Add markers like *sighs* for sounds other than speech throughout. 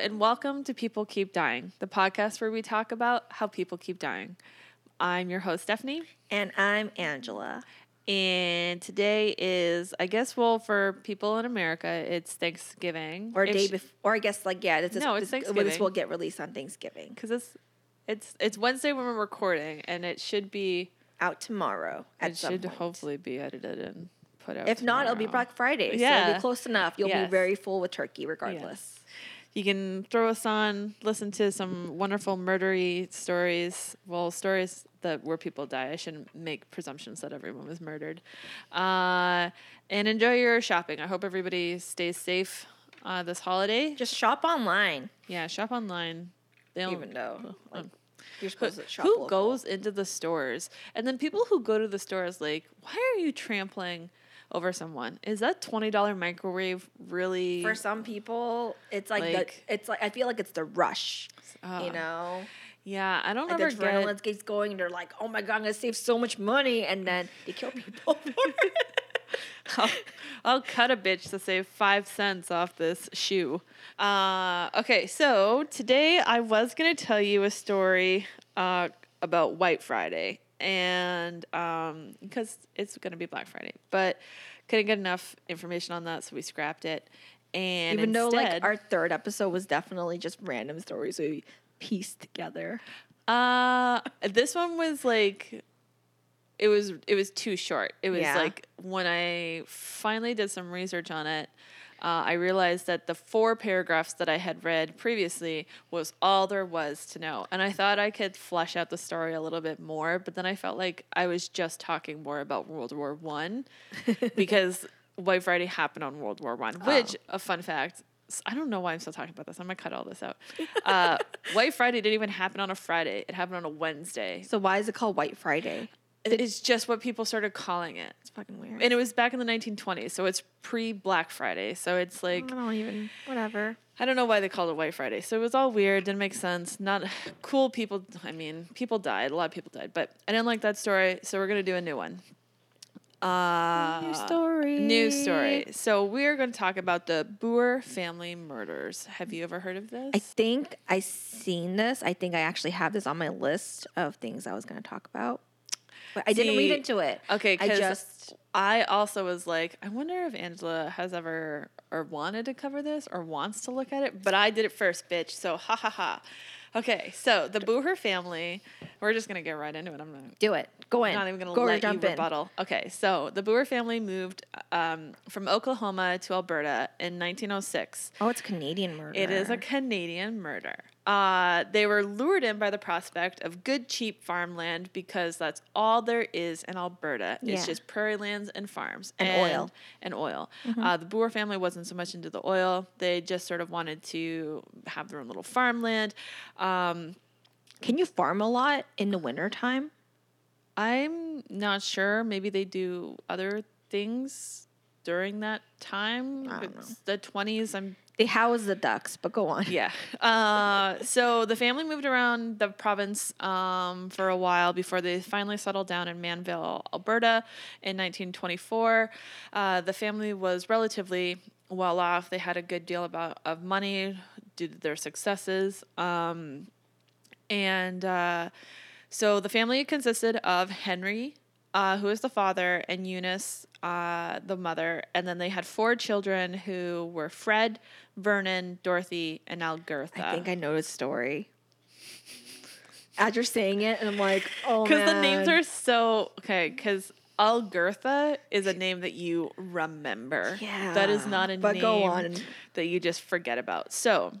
And welcome to People Keep Dying, the podcast where we talk about how people keep dying. I'm your host, Stephanie, And I'm Angela. and today is, I guess, well, for people in America, it's Thanksgiving. Or day before, or I guess like yeah, this is No, it's this, Thanksgiving. This will get released on Thanksgiving. because it's it's it's Wednesday when we're recording, and it should be Out tomorrow. At it should point. hopefully be edited and put out. If not, it'll be. Black Friday. So it'll Yeah. be close enough. You'll Yes. be very full with turkey regardless. Yes. You can throw us on, listen to some wonderful murdery stories. Well, stories that where people die. I shouldn't make presumptions that everyone was murdered. Uh, and enjoy your shopping. I hope everybody stays safe uh, this holiday. Just shop online, Yeah, shop online. They don't, even though like, um, you're who, supposed to shop. who local. goes into the stores? And then people who go to the stores, like, why are you trampling over someone? Is that twenty dollar microwave really? For some people, it's like, Like- the, it's like I feel like it's the rush. uh, you know, Yeah, I don't like ever the get. gets going, and they're like, "Oh my god, I'm gonna save so much money," and then they kill people. *laughs* for it. *laughs* I'll, I'll cut a bitch to save five cents off this shoe. Uh, okay, so today I was going to tell you a story uh, about White Friday, and um, because it's going to be Black Friday, but couldn't get enough information on that, so we scrapped it. And Even though like our third episode was definitely just random stories we pieced together. Uh, this one was like, it was it was too short. It was Yeah. like when I finally did some research on it, uh, I realized that the four paragraphs that I had read previously was all there was to know, and I thought I could flesh out the story a little bit more. But then I felt like I was just talking more about World War One *laughs* because White Friday happened on World War One, which a fun fact. I don't know why I'm still talking about this. I'm gonna cut all this out. *laughs* Uh, White Friday didn't even happen on a Friday. It happened on a Wednesday. So why is it called White Friday? It's just what people started calling it. It's fucking weird. And it was back in the 1920s, so it's pre Black Friday. So it's like I don't even whatever. I don't know why they called it White Friday. So it was all weird, didn't make sense. Not cool people. I mean, people died. A lot of people died, but I didn't like that story. So we're gonna do a new one. Uh, New story. New story. So we're going to talk about the Booher family murders. Have you ever heard of this? I think I seen this. I think I actually have this on my list of things I was going to talk about. But I didn't read into it. Okay, I just I also was like, I wonder if Angela has ever or wanted to cover this or wants to look at it, but I did it first, bitch. So ha ha ha. Okay, so the Booher family. We're just gonna get right into it. I'm not. do it. Go in. Not even gonna Go let you jump in. Okay, so the Booher family moved um, from Oklahoma to Alberta in 1906. Oh, it's Canadian murder. It is a Canadian murder. Uh, they were lured in by the prospect of good, cheap farmland because that's all there is in Alberta. It's just prairie lands and farms And oil. Mm-hmm. And oil. Uh, the Booher family wasn't so much into the oil. They just sort of wanted to have their own little farmland. Um, Can you farm a lot in the wintertime? I'm not sure. Maybe they do other things during that time. I don't It's the 20s. I'm They house the ducks, but go on. Yeah. Uh, so the family moved around the province um, for a while before they finally settled down in Mannville, Alberta in 1924. Uh, the family was relatively well off. They had a good deal about, of money due to their successes. Um, and uh, so the family consisted of Henry, uh, who is the father, and Eunice, uh, the mother. And then they had four children who were Fred, Vernon, Dorothy, and Algertha. I think I know the story. As you're saying it, and I'm like, oh Because the names are so. Okay, because Algertha is a name that you remember. Yeah, That is not a but name go on. that you just forget about. So,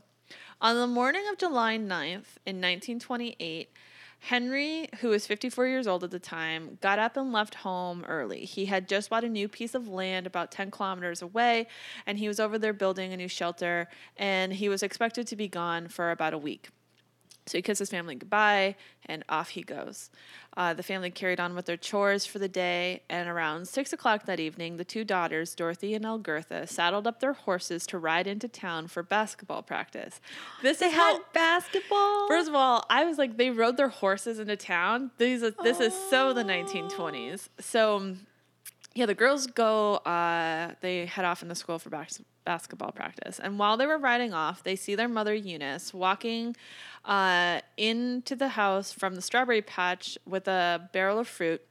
on the morning of July 9th in 1928, Henry, who was 54 years old at the time, got up and left home early. He had just bought a new piece of land about 10 kilometers away, and he was over there building a new shelter, and he was expected to be gone for about a week. So he kissed his family goodbye and off he goes. Uh, the family carried on with their chores for the day, and around six o'clock that evening, the two daughters, Dorothy and Algertha, saddled up their horses to ride into town for basketball practice. This They is how. had basketball. First of all, I was like, they rode their horses into town. These, are- this is so the 1920s. So yeah, the girls go, uh, they head off into school for bas- basketball practice. And while they were riding off, they see their mother, Eunice, walking uh, into the house from the strawberry patch with a barrel of fruit.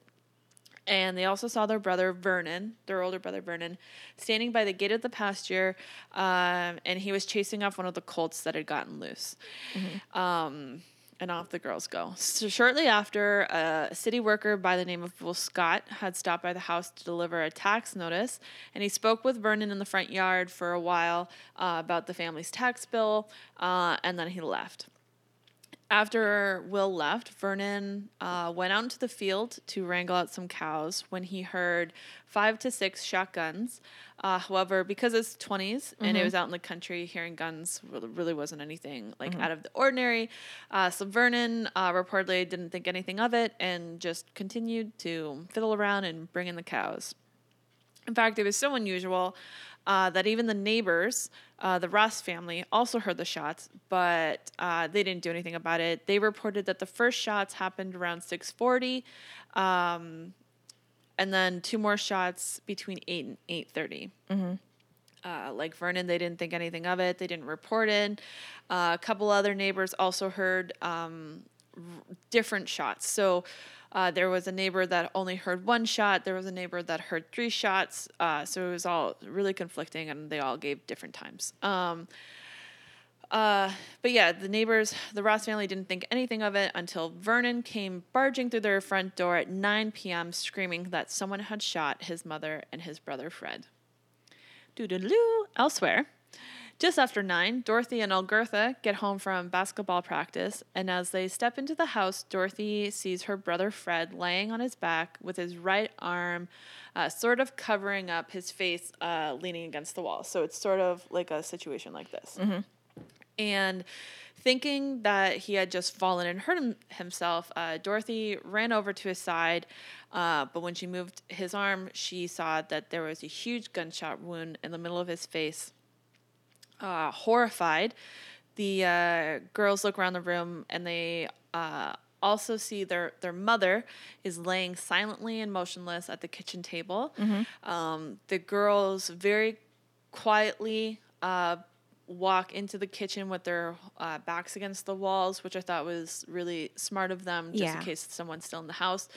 And they also saw their brother, Vernon, their older brother, Vernon, standing by the gate of the pasture. Um, and he was chasing off one of the colts that had gotten loose. Um, and off the girls go. So shortly after, a city worker by the name of Will Scott had stopped by the house to deliver a tax notice, and he spoke with Vernon in the front yard for a while uh, about the family's tax bill, uh, and then he left. After Will left, Vernon uh, went out into the field to wrangle out some cows when he heard five to six shotguns. Uh, however, because it's 20s and it was out in the country, hearing guns really, really wasn't anything like out of the ordinary. Uh, so Vernon uh, reportedly didn't think anything of it and just continued to fiddle around and bring in the cows. In fact, it was so unusual uh, that even the neighbors, uh, the Ross family, also heard the shots, but uh, they didn't do anything about it. They reported that the first shots happened around 6:40, um, and then two more shots between 8 and 8:30. Uh, like Vernon, they didn't think anything of it. They didn't report it. Uh, a couple other neighbors also heard um, r- different shots. So uh, there was a neighbor that only heard one shot. There was a neighbor that heard three shots. Uh, so it was all really conflicting, and they all gave different times. Um, uh, but yeah, the neighbors, the Ross family didn't think anything of it until Vernon came barging through their front door at 9 p.m., screaming that someone had shot his mother and his brother Fred. Doodaloo. Elsewhere, just after nine, Dorothy and Algertha get home from basketball practice, and as they step into the house, Dorothy sees her brother Fred laying on his back with his right arm uh, sort of covering up his face, uh, leaning against the wall. So it's sort of like a situation like this. And thinking that he had just fallen and hurt him, himself, uh, Dorothy ran over to his side. Uh, but when she moved his arm, she saw that there was a huge gunshot wound in the middle of his face. Uh, horrified, the uh, girls look around the room and they uh, also see their, their mother is laying silently and motionless at the kitchen table. Um, the girls very quietly uh, walk into the kitchen with their uh, backs against the walls, which I thought was really smart of them, just in case someone's still in the house.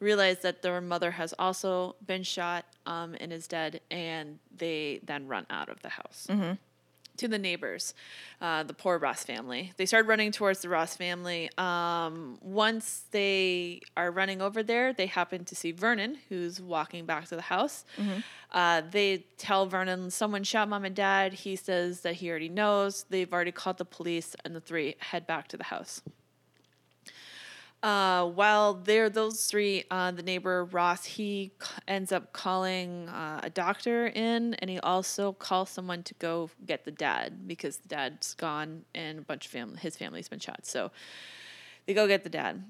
Realize that their mother has also been shot um, and is dead, and they then run out of the house. To the neighbors, uh, the poor Ross family. They start running towards the Ross family. Um, once they are running over there, they happen to see Vernon, who's walking back to the house. Uh, they tell Vernon someone shot mom and dad. He says that he already knows. They've already called the police, and the three head back to the house. Uh, while they're those three, uh, the neighbor Ross, he c- ends up calling uh, a doctor in, and he also calls someone to go get the dad because the dad's gone and a bunch of family, his family's been shot. So they go get the dad.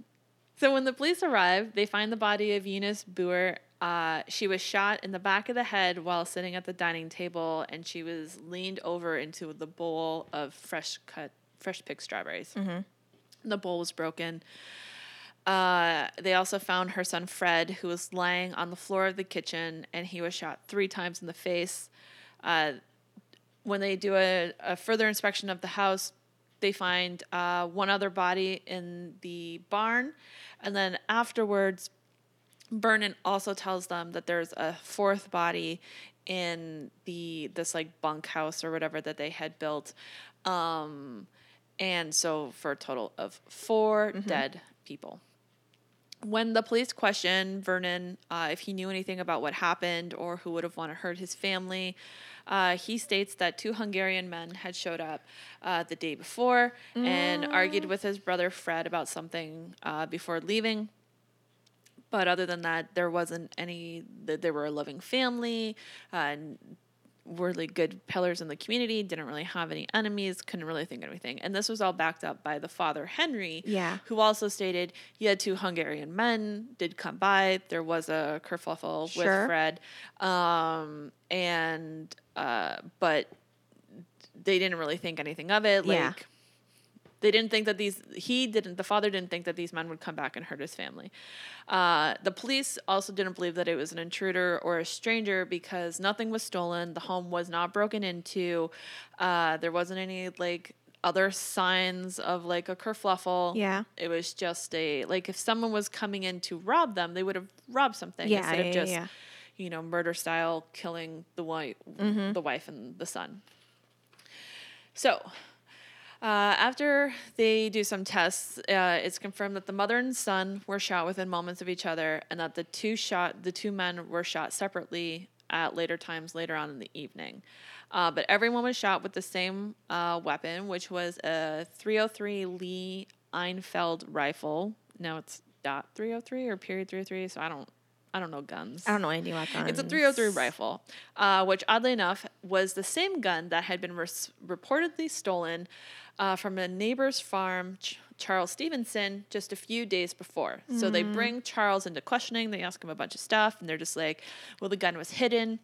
So when the police arrive, they find the body of Eunice Booher. Uh, she was shot in the back of the head while sitting at the dining table, and she was leaned over into the bowl of fresh cut, fresh picked strawberries. The bowl was broken. Uh, they also found her son Fred, who was lying on the floor of the kitchen, and he was shot three times in the face. Uh, when they do a, a further inspection of the house, they find uh, one other body in the barn, and then afterwards, Vernon also tells them that there's a fourth body in the this like bunkhouse or whatever that they had built, um, and so for a total of 4 dead people when the police questioned Vernon uh, if he knew anything about what happened or who would have wanted to hurt his family, uh, he states that two Hungarian men had showed up uh, the day before and argued with his brother Fred about something uh, before leaving. But other than that, there wasn't any. th- They were a loving family, uh, and really good pillars in the community. Didn't really have any enemies. Couldn't really think of anything. And this was all backed up by the father Henry, Yeah. who also stated he had two Hungarian men did come by. There was a kerfuffle with Fred, um, and uh, but they didn't really think anything of it. Like Yeah. They didn't think that these he didn't the father didn't think that these men would come back and hurt his family. Uh, the police also didn't believe that it was an intruder or a stranger because nothing was stolen. The home was not broken into. Uh, there wasn't any like other signs of like a kerfluffle. Yeah. It was just a like if someone was coming in to rob them, they would have robbed something Yeah, instead yeah, of just yeah. you know murder style killing the wife, Mm-hmm. the wife and the son. So. Uh, after they do some tests, uh, it's confirmed that the mother and son were shot within moments of each other, and that the two shot the two men were shot separately at later times later on in the evening. Uh, but everyone was shot with the same uh, weapon, which was a 303 Lee Enfield rifle. Now it's dot 303 or period 303, so I don't I don't know guns. I don't know anything about guns. It's a 303 rifle, uh, which oddly enough was the same gun that had been res- reportedly stolen uh, from a neighbor's farm, Ch- Charles Stevenson, just a few days before. So they bring Charles into questioning. They ask him a bunch of stuff, and they're just like, well, the gun was hidden.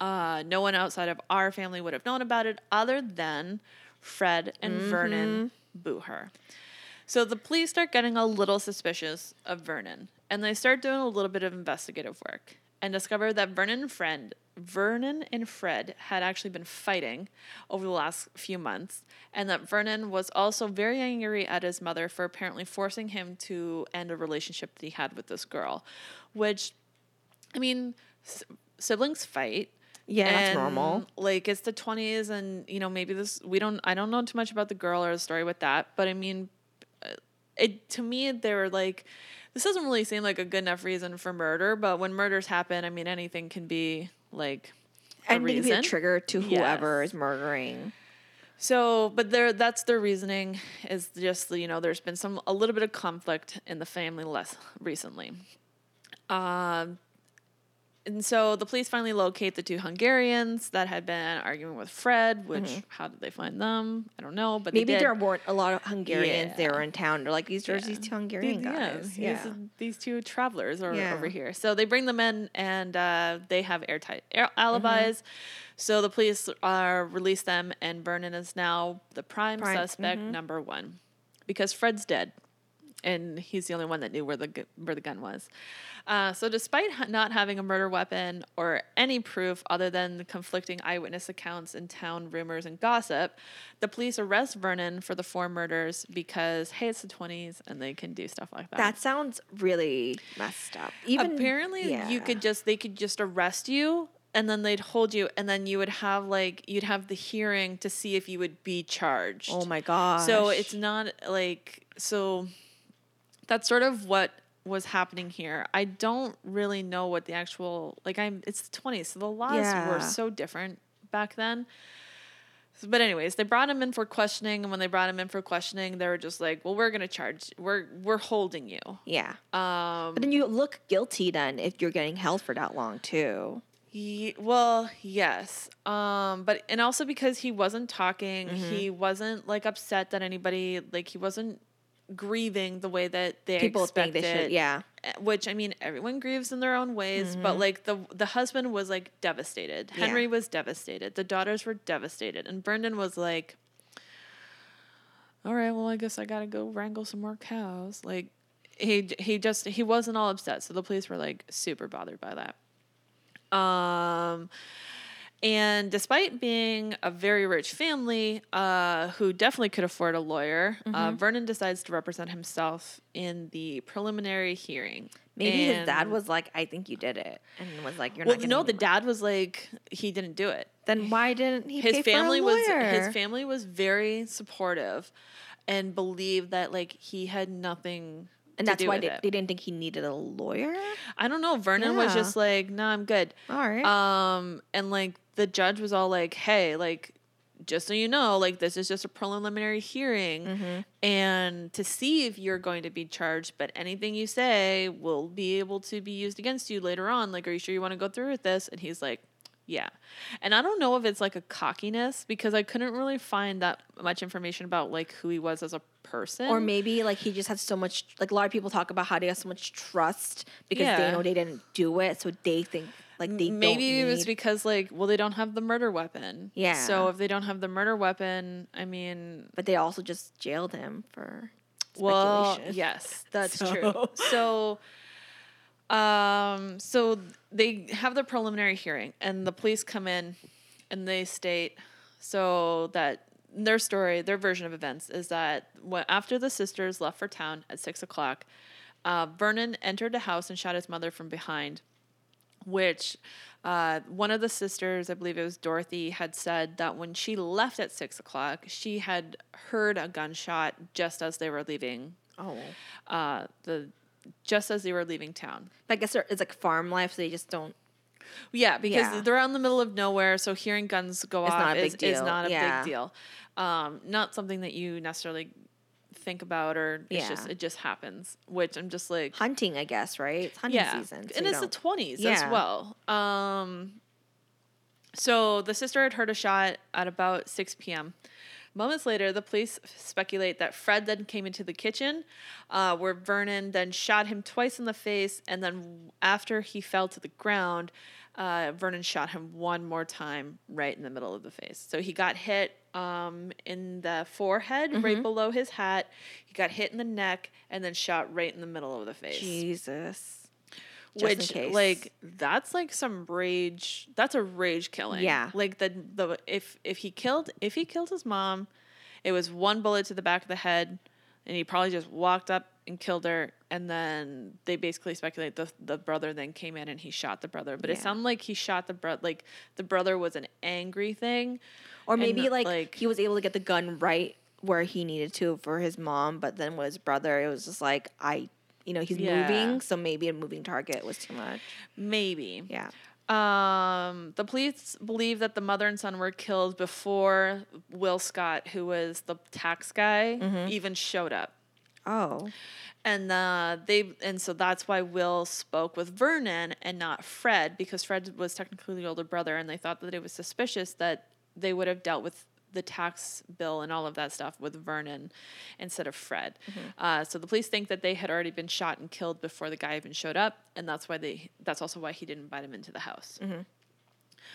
Uh, no one outside of our family would have known about it other than Fred and Vernon Booher. So the police start getting a little suspicious of Vernon, and they start doing a little bit of investigative work and discover that Vernon and Fred, Vernon and Fred had actually been fighting over the last few months, and that Vernon was also very angry at his mother for apparently forcing him to end a relationship that he had with this girl, which, I mean, s- siblings fight. Yeah, that's normal. Like it's the twenties, and you know maybe this we don't. I don't know too much about the girl or the story with that, but I mean, uh, it to me they were like, this doesn't really seem like a good enough reason for murder. But when murders happen, I mean anything can be like a and it could be a trigger to whoever Yes. is murdering. So, but there, that's their reasoning is just you know there's been some a little bit of conflict in the family less recently. Um, and so the police finally locate the two Hungarians that had been arguing with Fred. Which how did they find them? I don't know, but Maybe they did. there weren't a lot of Hungarians Yeah. there in town. They're like, these are these two Hungarian These- guys. these- Yeah. these two travelers are Yeah. over here. So they bring them in, and uh, they have airtight air Mm-hmm. alibis. So the police uh, release them, and Vernon is now the prime, Prime, suspect mhm. number one, because Fred's dead, and he's the only one that knew where the gu- where the gun was. Uh, so despite ha- not having a murder weapon or any proof other than the conflicting eyewitness accounts and town rumors and gossip, the police arrest Vernon for the four murders because hey, it's the twenties and they can do stuff like that. That sounds really messed up. Even Apparently, you could just they could just arrest you and then they'd hold you and then you would have like you'd have the hearing to see if you would be charged. Oh my god. So it's not like so that's sort of what was happening here. I don't really know what the actual like I'm it's the 20s, so the laws Yeah. were so different back then. So- But anyways, they brought him in for questioning, and when they brought him in for questioning, they were just like, "Well, we're gonna charge. We're we're holding you." yeah. Um, But then you look guilty then if you're getting held for that long too. Well, yes. Um, but and also because he wasn't talking, Mm-hmm. he wasn't like upset that anybody like he wasn't grieving the way that they People think expected. they should. Yeah. Uh, Which I mean, everyone grieves in their own ways, but like the the husband was like devastated. Mm-hmm. Yeah. Henry was devastated. The daughters were devastated, and Brendan was like, "All right, well, I guess I gotta go wrangle some more cows." Like he he just he wasn't all upset, so the police were like super bothered by that. Um, and despite being a very rich family uh, who definitely could afford a lawyer, Mm-hmm. uh, Vernon decides to represent himself in the preliminary hearing. Maybe his dad was like, I think you did it. And was like, You're Well, not no, the dad was like he didn't do it. Then why didn't he His family was his family was very supportive, and believed that like he had nothing. And that's why they, it. they didn't think he needed a lawyer? I don't know. Vernon was just like, "No, I'm good." All right. Um, and like the judge was all like, "Hey, like, just so you know, like this is just a preliminary hearing, Mm-hmm. and to see if you're going to be charged. But anything you say will be able to be used against you later on. Like, are you sure you want to go through with this?" And he's like. Yeah. And I don't know if it's like a cockiness because I couldn't really find that much information about like who he was as a person. or maybe like he just had so much like a lot of people talk about how they have so much trust because Yeah. they know they didn't do it, so they think Like they maybe it was because like well they don't have the murder weapon. Yeah. So if they don't have the murder weapon, I mean, but they also just jailed him for well, yes, *laughs* that's So- true. So, um, so they have the preliminary hearing, and the police come in, and they state so that their story, their version of events, is that after the sisters left for town at six o'clock, uh, Vernon entered a house and shot his mother from behind which uh, one of the sisters, I believe it was Dorothy, had said that when she left at six o'clock, she had heard a gunshot just as they were leaving Oh. uh, the just as they were leaving town. But I guess it's like farm life, so they just don't. Yeah, because Yeah. they're out in the middle of nowhere, so hearing guns go It's off is, is not a Yeah. big deal. Um, not something that you necessarily think about, or it's just it just happens. Which I'm just like, Hunting, I guess, right? It's hunting yeah, season. so and it's the don't- twenties as well. Um, so the sister had heard a shot at about six p.m. Moments later, the police speculate that Fred then came into the kitchen, uh, where Vernon then shot him twice in the face, and then after he fell to the ground, uh, Vernon shot him one more time right in the middle of the face. So he got hit um, in the forehead, right below his hat. He got hit in the neck, and then shot right in the middle of the face Jesus. Just which like that's like some rage that's a rage killing Yeah. like the the if if he killed if he killed his mom it was one bullet to the back of the head and he probably just walked up and killed her and then they basically speculate the the brother then came in and he shot the brother but it Yeah. sounded like he shot the brother like the brother was an angry thing Or maybe not, like, like- he was able to get the gun right where he needed to for his mom, but then with his brother, it was just like I, you know, he's Yeah. moving, so maybe a moving target was too much. maybe Yeah. Um, the police believe that the mother and son were killed before Will Scott, who was the tax guy, even showed up. Oh. And uh, they and so that's why Will spoke with Vernon and not Fred because Fred was technically the older brother, and they thought that it was suspicious that they would have dealt with the tax bill and all of that stuff with Vernon instead of Fred. Uh, so the police think that they had already been shot and killed before the guy even showed up, and that's why they that's also why he didn't invite him into the house.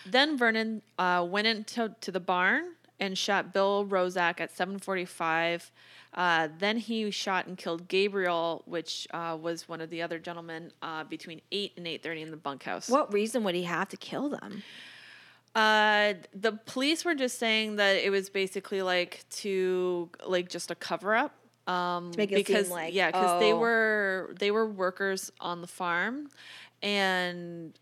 Then Vernon uh, went into to the barn and shot Bill Rozak at 7:45. Uh, then he shot and killed Gabriel, which uh, was one of the other gentlemen, uh, between eight and 8:30 in the bunkhouse. What reason would he have to kill them? Uh, the police were just saying that it was basically like to like just a cover up. Um, make it seem because like, yeah, because they oh. were they were workers on the farm, and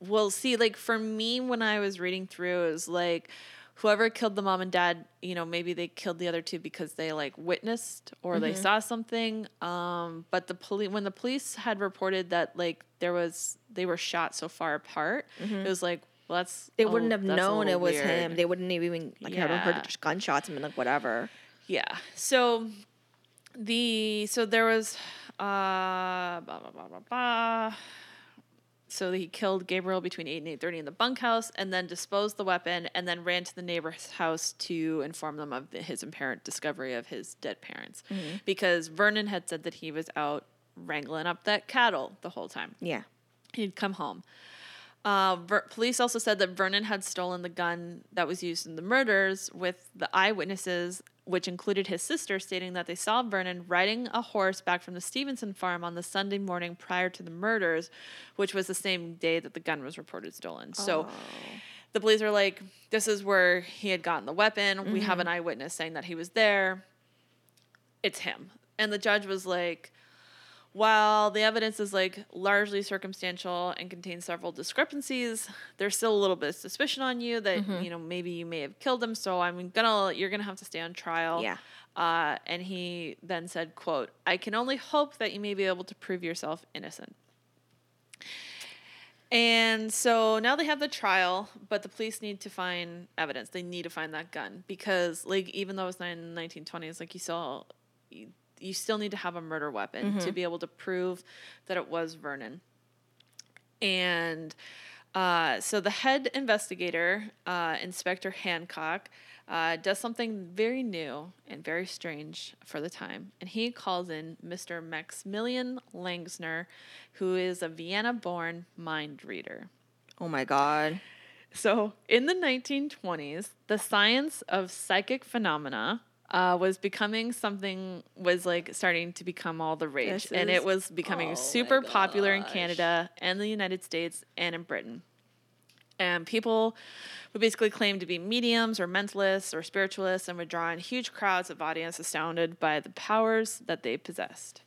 we'll see, like for me when I was reading through, it was like whoever killed the mom and dad, you know, maybe they killed the other two because they like witnessed or Mm-hmm. they saw something. Um, but the police when the police had reported that like there was they were shot so far apart, it was like well, that's Mm-hmm. They wouldn't little- have known it was weird. him. They wouldn't have even like have heard Yeah. just gunshots and been like whatever. Yeah. So the so there was uh blah, blah, blah, blah, blah. So he killed Gabriel between eight and eight thirty in the bunkhouse, and then disposed the weapon, and then ran to the neighbor's house to inform them of the, his apparent discovery of his dead parents, because Vernon had said that he was out wrangling up that cattle the whole time. Yeah. He'd come home. Uh, Ver- police also said that Vernon had stolen the gun that was used in the murders, with the eyewitnesses, which included his sister, stating that they saw Vernon riding a horse back from the Stevenson farm on the Sunday morning prior to the murders, which was the same day that the gun was reported stolen. So the police are like, this is where he had gotten the weapon. We have an eyewitness saying that he was there. It's him. And the judge was like, while the evidence is like largely circumstantial and contains several discrepancies, there's still a little bit of suspicion on you that you know maybe you may have killed him. So I'm gonna you're gonna have to stay on trial. Yeah. Uh, and he then said, "quote I can only hope that you may be able to prove yourself innocent." And so now they have the trial, but the police need to find evidence. They need to find that gun because, like, even though it's not in the 1920s, like you saw, you, still need to have a murder weapon to be able to prove that it was Vernon. And uh, so the head investigator, uh, Inspector Hancock, uh, does something very new and very strange for the time. And he calls in Mr. Maximilian Langsner, who is a Vienna born mind reader. Oh my god. So, in the 1920s, the science of psychic phenomena uh, was becoming something, was like starting to become all the rage. This and is- it was becoming oh my super popular in gosh. Canada and the United States and in Britain. And people would basically claim to be mediums or mentalists or spiritualists and would draw in huge crowds of audience astounded by the powers that they possessed.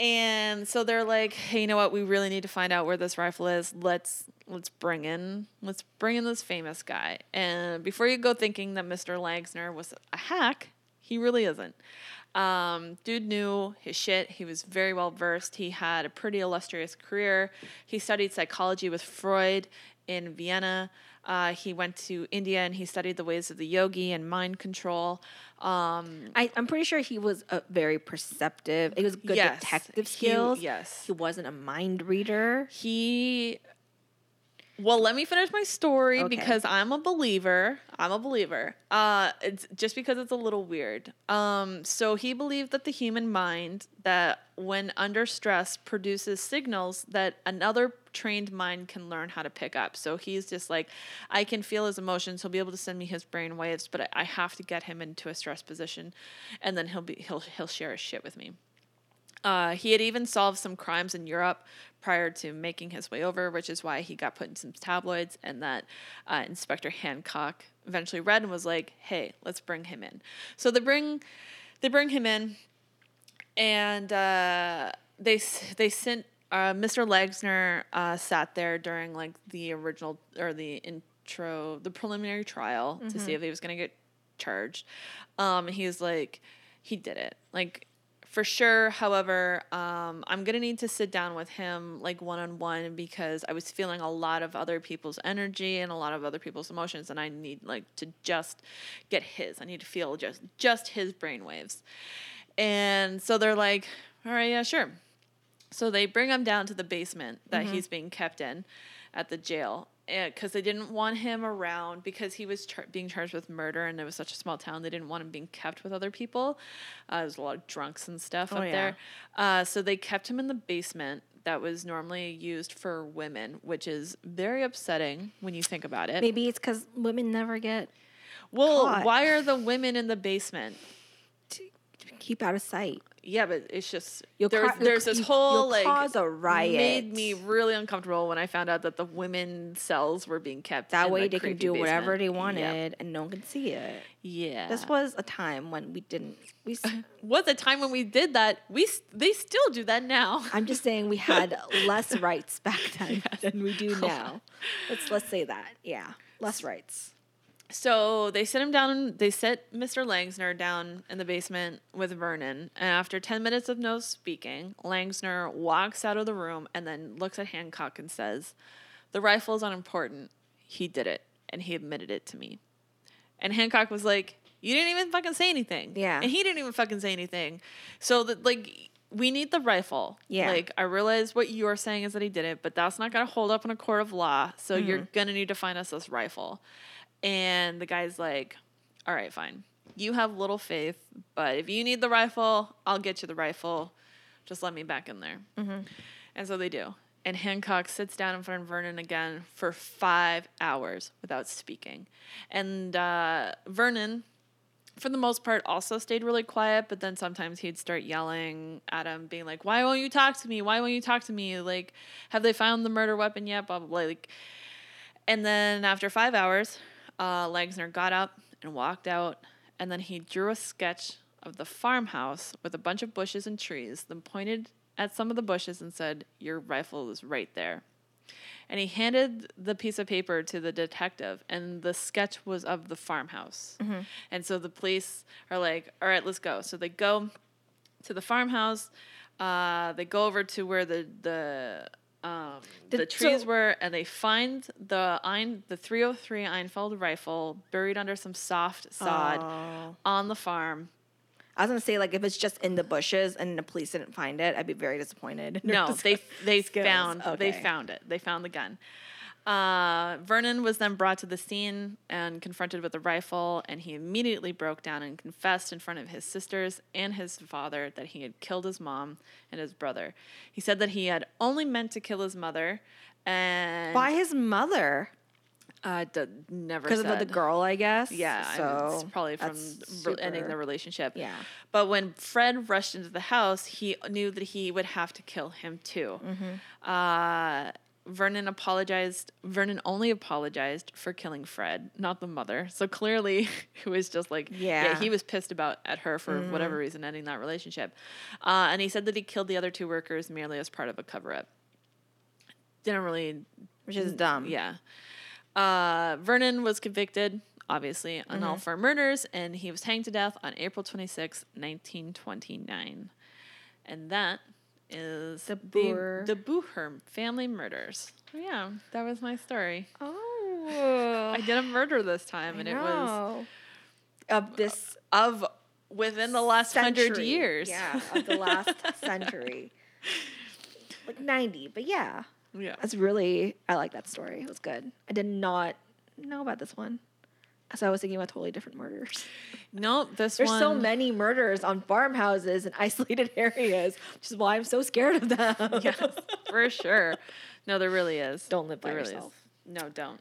And so they're like, hey, you know what? We really need to find out where this rifle is. Let's let's bring in let's bring in this famous guy. And before you go thinking that Mr. Langsner was a hack, he really isn't. Um, dude knew his shit. He was very well versed. He had a pretty illustrious career. He studied psychology with Freud in Vienna. Uh, he went to India and he studied the ways of the yogi and mind control. Um, I, I'm pretty sure he was a very perceptive. He was good Yes, detective he- skills. yes. He wasn't a mind reader. he well let me finish my story Okay. because i'm a believer i'm a believer uh it's just because it's a little weird um so he believed that the human mind that when under stress produces signals that another trained mind can learn how to pick up so he's just like i can feel his emotions he'll be able to send me his brain waves but I- have to get him into a stress position and then he'll be he'll he'll share his shit with me uh, he had even solved some crimes in Europe prior to making his way over, which is why he got put in some tabloids. And that uh, Inspector Hancock eventually read and was like, "Hey, let's bring him in." So they bring they bring him in, and uh, they they sent uh, Mr. Langsner uh, sat there during like the original or the intro, the preliminary trial to see if he was going to get charged. Um, he was like, he did it, like for sure. However, um, I'm gonna need to sit down with him like one on one because I was feeling a lot of other people's energy and a lot of other people's emotions, and I need like to just get his. I need to feel just just his brainwaves. And so they're like, all right, yeah, sure. So they bring him down to the basement that he's being kept in at the jail because they didn't want him around because he was char- being charged with murder and it was such a small town. They didn't want him being kept with other people. Uh, there's a lot of drunks and stuff Oh, up yeah. there. Uh, so they kept him in the basement that was normally used for women, which is very upsetting when you think about it. Maybe it's because women never get well, caught. why are the women in the basement? to keep out of sight. Yeah, but it's just You'll there's, ca- there's this whole you'll like cause a riot. made me really uncomfortable when I found out that the women cells were being kept That way the they can creepy do whatever they wanted and no one could see it. Yeah, This was a time when we didn't. We. *laughs* was a time when we did that. We they still do that now. *laughs* I'm just saying we had less rights back *laughs* then than we do now. Let's let's say that. Yeah, less rights. So they sit him down. They sit Mr. Langsner down in the basement with Vernon, and after ten minutes of no speaking, Langsner walks out of the room and then looks at Hancock and says, "The rifle is unimportant. He did it, and he admitted it to me." And Hancock was like, "You didn't even fucking say anything." Yeah. and he didn't even fucking say anything. So that like. We need the rifle. Yeah. Like, I realize what you're saying is that he did it, but that's not going to hold up in a court of law. So you're Mm-hmm. going to need to find us this rifle. And the guy's like, all right, fine. You have little faith, but if you need the rifle, I'll get you the rifle. Just let me back in there. And so they do. And Hancock sits down in front of Vernon again for five hours without speaking. And uh, Vernon, for the most part, also stayed really quiet, but then sometimes he'd start yelling at him, being like, Why won't you talk to me? Why won't you talk to me? Like, have they found the murder weapon yet? Blah, blah, blah. Like, and then after five hours, uh, Langsner got up and walked out, and then he drew a sketch of the farmhouse with a bunch of bushes and trees, then pointed at some of the bushes and said, Your rifle is right there. And he handed the piece of paper to the detective, and the sketch was of the farmhouse. And so the police are like, All right, let's go. So they go to the farmhouse. Uh, they go over to where the the um, the Did- trees so- were, and they find the Ein, the 303 Enfield rifle buried under some soft sod Oh. on the farm. I was gonna say like if it's just in the bushes and the police didn't find it, I'd be very disappointed. *laughs* No, they *laughs* they skills. found they found it. They found the gun. Uh, Vernon was then brought to the scene and confronted with a rifle, and he immediately broke down and confessed in front of his sisters and his father that he had killed his mom and his brother. He said that he had only meant to kill his mother, And By his mother. uh, d- never Because of the- the girl, I guess. Yeah, I mean, So it's probably from that's re- ending super- the relationship. Yeah. But when Fred rushed into the house, he knew that he would have to kill him too. Mm-hmm. Uh, Vernon apologized. Vernon only apologized for killing Fred, not the mother. So clearly, *laughs* it was just like, yeah, Yeah. He was pissed about at her for whatever reason ending that relationship. Uh, and he said that he killed the other two workers merely as part of a cover up. Didn't really Which is dumb. yeah. Uh, Vernon was convicted, obviously, on Mm-hmm. all four murders, and he was hanged to death on April 26, 1929. And that is The the, Booher- the Booher family murders. Yeah, that was my story. Oh. I did a murder this time, and it was of this of within the last hundred years. Yeah, of the last century. Like 90, but yeah. yeah. That's really I like that story. It was good. I did not know about this one. So I was thinking about totally different murders. No, this There's one. so many murders on farmhouses and isolated *laughs* areas, which is why I'm so scared of them. *laughs* yes, for sure. No, there really is. Don't live by There really yourself. No, don't.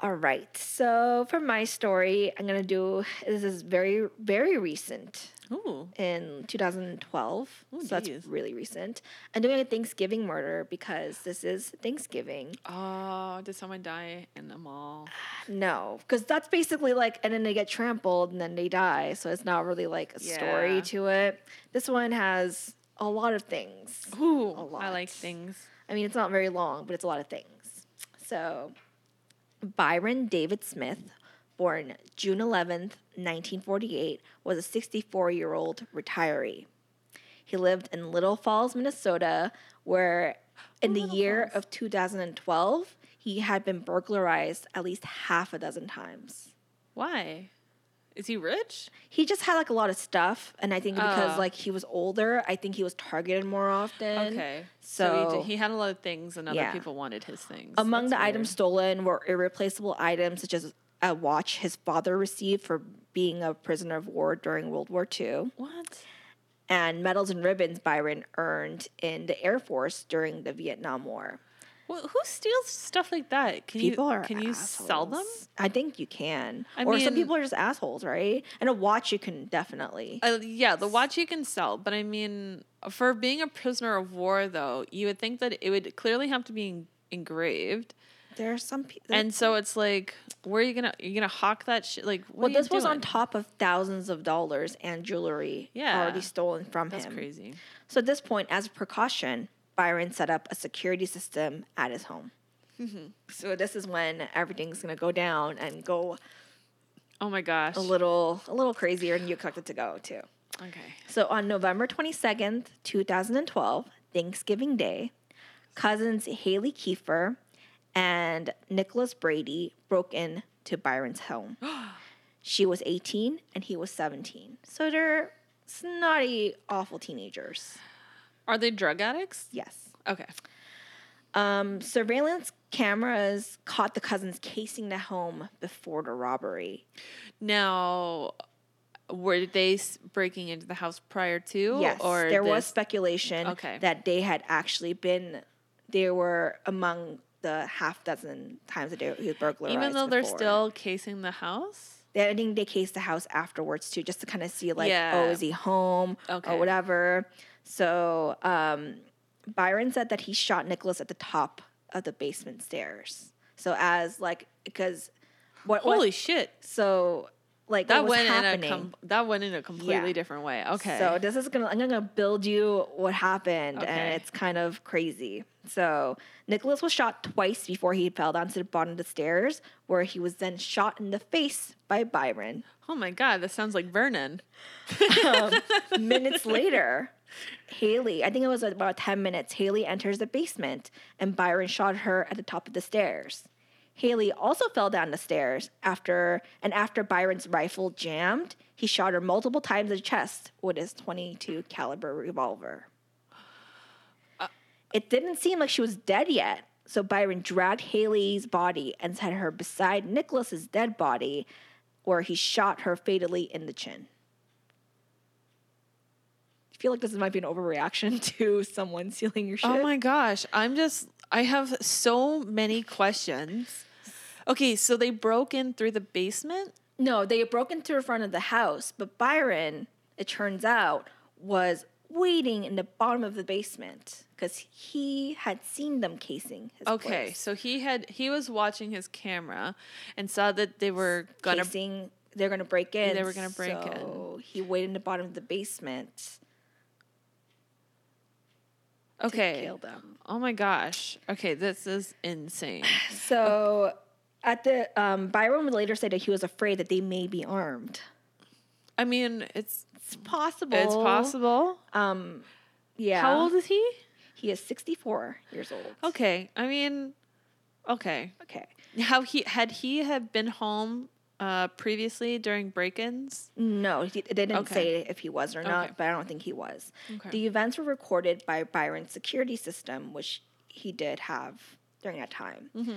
All right. So for my story, I'm gonna do this is very very recent Ooh. in 2012. Ooh, so that's really recent. I'm doing a Thanksgiving murder because this is Thanksgiving. Oh, did someone die in the mall? *sighs* No, because that's basically like, and then they get trampled and then they die. So it's not really like a Yeah. story to it. This one has a lot of things. Ooh, A I like things. I mean, it's not very long, but it's a lot of things. So, Byron David Smith, born June 11th, 1948, was a 64 year old retiree. He lived in Little Falls, Minnesota, where in the year Falls. of 2012, he had been burglarized at least half a dozen times. Why? Is he rich? He just had like a lot of stuff, and I think because Oh. like he was older, I think he was targeted more often. Okay. So, he, did- he had a lot of things, and other Yeah. people wanted his things. Among That's the items stolen were irreplaceable items such as a watch his father received for being a prisoner of war during World War II, What? and medals and ribbons Byron earned in the Air Force during the Vietnam War. Well, who steals stuff like that? Can People you are can you sell them? I think you can. I or some people are just assholes, right? And a watch you can definitely. Uh, yeah, the watch you can sell, but I mean, for being a prisoner of war, though, you would think that it would clearly have to be engraved, there are some people. and so it's like, where are you gonna you gonna hawk that shit? Like, well, this was on top of thousands of dollars and jewelry Yeah. already stolen from That's him. crazy. So at this point, as a precaution, Byron set up a security system at his home. Mm-hmm. So this is when everything's gonna go down and go Oh my gosh. a little a little crazier than you expected to go too. Okay. So on November twenty second, two thousand and twelve, Thanksgiving Day, cousins Haley Kifer and Nicholas Brady broke in to Byron's home. *gasps* she was eighteen and he was seventeen. So they're snotty, awful teenagers. Are they drug addicts? Yes. Okay. Um, surveillance cameras caught the cousins casing the home before the robbery. Now, were they breaking into the house prior to? Yes, Or there was speculation Okay. that they had actually been. They were among the half dozen times that he was burglarized. even though they're before. still casing the house. They, I think they cased the house afterwards too, just to kind of see like, Yeah. oh, is he home Okay. or whatever. So um, Byron said that he shot Nicholas at the top of the basement stairs. So as like because what what- Holy shit! So like That went happening? in a com- that went in a completely Yeah. different way. Okay. So this is gonna I'm gonna build you what happened, Okay. and it's kind of crazy. So Nicholas was shot twice before he fell down to the bottom of the stairs, where he was then shot in the face by Byron. oh my god, this sounds like Vernon. Um, *laughs* minutes later, Haley, I think it was about 10 minutes, Haley enters the basement and Byron shot her at the top of the stairs. Haley also fell down the stairs after and after Byron's rifle jammed, he shot her multiple times in the chest with his 22 caliber revolver. Uh, it didn't seem like she was dead yet, so Byron dragged Haley's body and set her beside Nicholas's dead body where he shot her fatally in the chin. I feel like this might be an overreaction *laughs* to someone stealing your oh shit. Oh my gosh, I'm just I have so many questions. Okay, so they broke in through the basement? No, they broke into the front of the house, but Byron, it turns out, was waiting in the bottom of the basement because he had seen them casing his Okay, place. so he had he was watching his camera and saw that they were gonna casing, they're gonna break in. They were gonna break in. so He waited in the bottom of the basement to Okay. kill them. Oh my gosh. Okay, this is insane. *laughs* So at the um, Byron would later say that he was afraid that they may be armed. I mean, it's It's possible. it's possible. Um, yeah. How old is he? He is 64 years old. Okay. I mean, okay. Okay. How he had he have been home uh previously during break-ins? No, he, they didn't Okay. say if he was or not, Okay. but I don't think he was. Okay. The events were recorded by Byron's security system, which he did have during that time. Mm-hmm.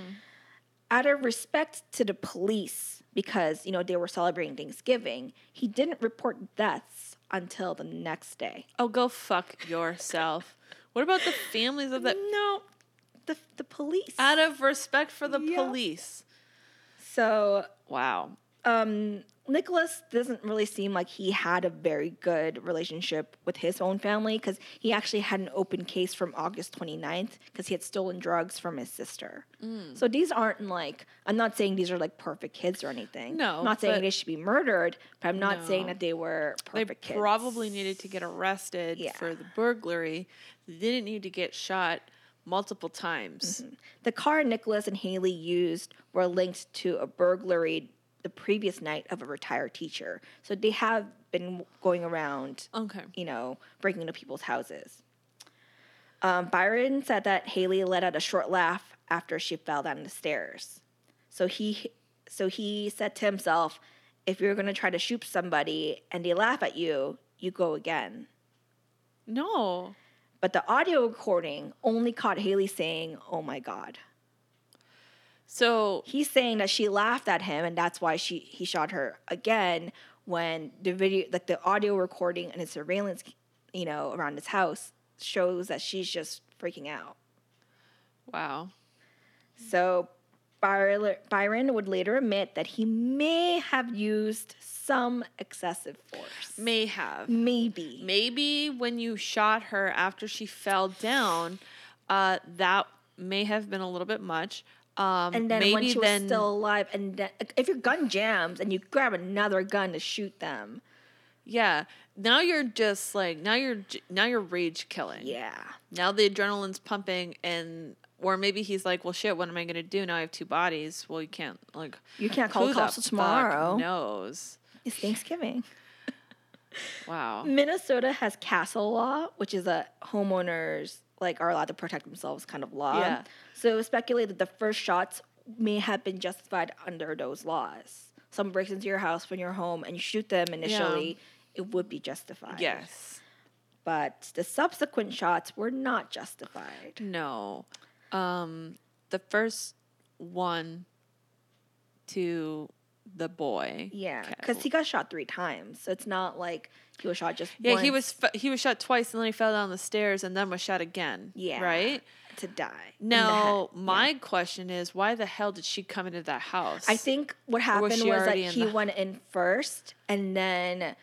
Out of respect to the police, because you know they were celebrating Thanksgiving, he didn't report deaths until the next day. Oh, go fuck yourself. *laughs* What about the families of that? No, the the police. Out of respect for the Yeah. police. so Wow. um, Nicholas doesn't really seem like he had a very good relationship with his own family because he actually had an open case from August 29th because he had stolen drugs from his sister. Mm. So these aren't like, I'm not saying these are like perfect kids or anything. No, I'm not saying they should be murdered, but I'm not saying that they were They perfect kids. probably needed to get arrested Yeah. for the burglary. They didn't need to get shot multiple times. The car Nicholas and Haile used were linked to a burglary the previous night of a retired teacher. So they have been going around Okay. you know, breaking into people's houses. Um, Byron said that Haile let out a short laugh after she fell down the stairs. So he, so he said to himself, "If you're going to try to shoot somebody and they laugh at you, you go again." No. But the audio recording only caught Haile saying, "Oh my god." So He's saying that she laughed at him, and that's why she he shot her again. When the video, like the audio recording and his surveillance, you know, around his house shows that she's just freaking out. wow. So Byron would later admit that he may have used some excessive force. May have. Maybe. Maybe when you shot her after she fell down, uh, that may have been a little bit much. Um, And then when she was then, still alive, and then, if your gun jams and you grab another gun to shoot them, yeah. Now you're just like now you're now you're rage killing. yeah, Now the adrenaline's pumping, and or maybe he's like, well, shit. What am I gonna do now? I have two bodies. Well, you can't like. you can't call cops the tomorrow. fuck knows. It's Thanksgiving. *laughs* Wow. Minnesota has castle law, which is a homeowners like are allowed to protect themselves kind of law. Yeah. So it was speculated the first shots may have been justified under those laws. Someone breaks into your house when you're home and you shoot them initially, it would be justified. Yes. But the subsequent shots were not justified. No. Um, the first one to the boy. Yeah, because he got shot three times. So it's not like he was shot just Yeah, he was once f- he was shot twice, and then he fell down the stairs, and then was shot again. Yeah. Right. To die. Now, my question is, why the hell did she come into that house? I think what happened she was that he the- went in first, and then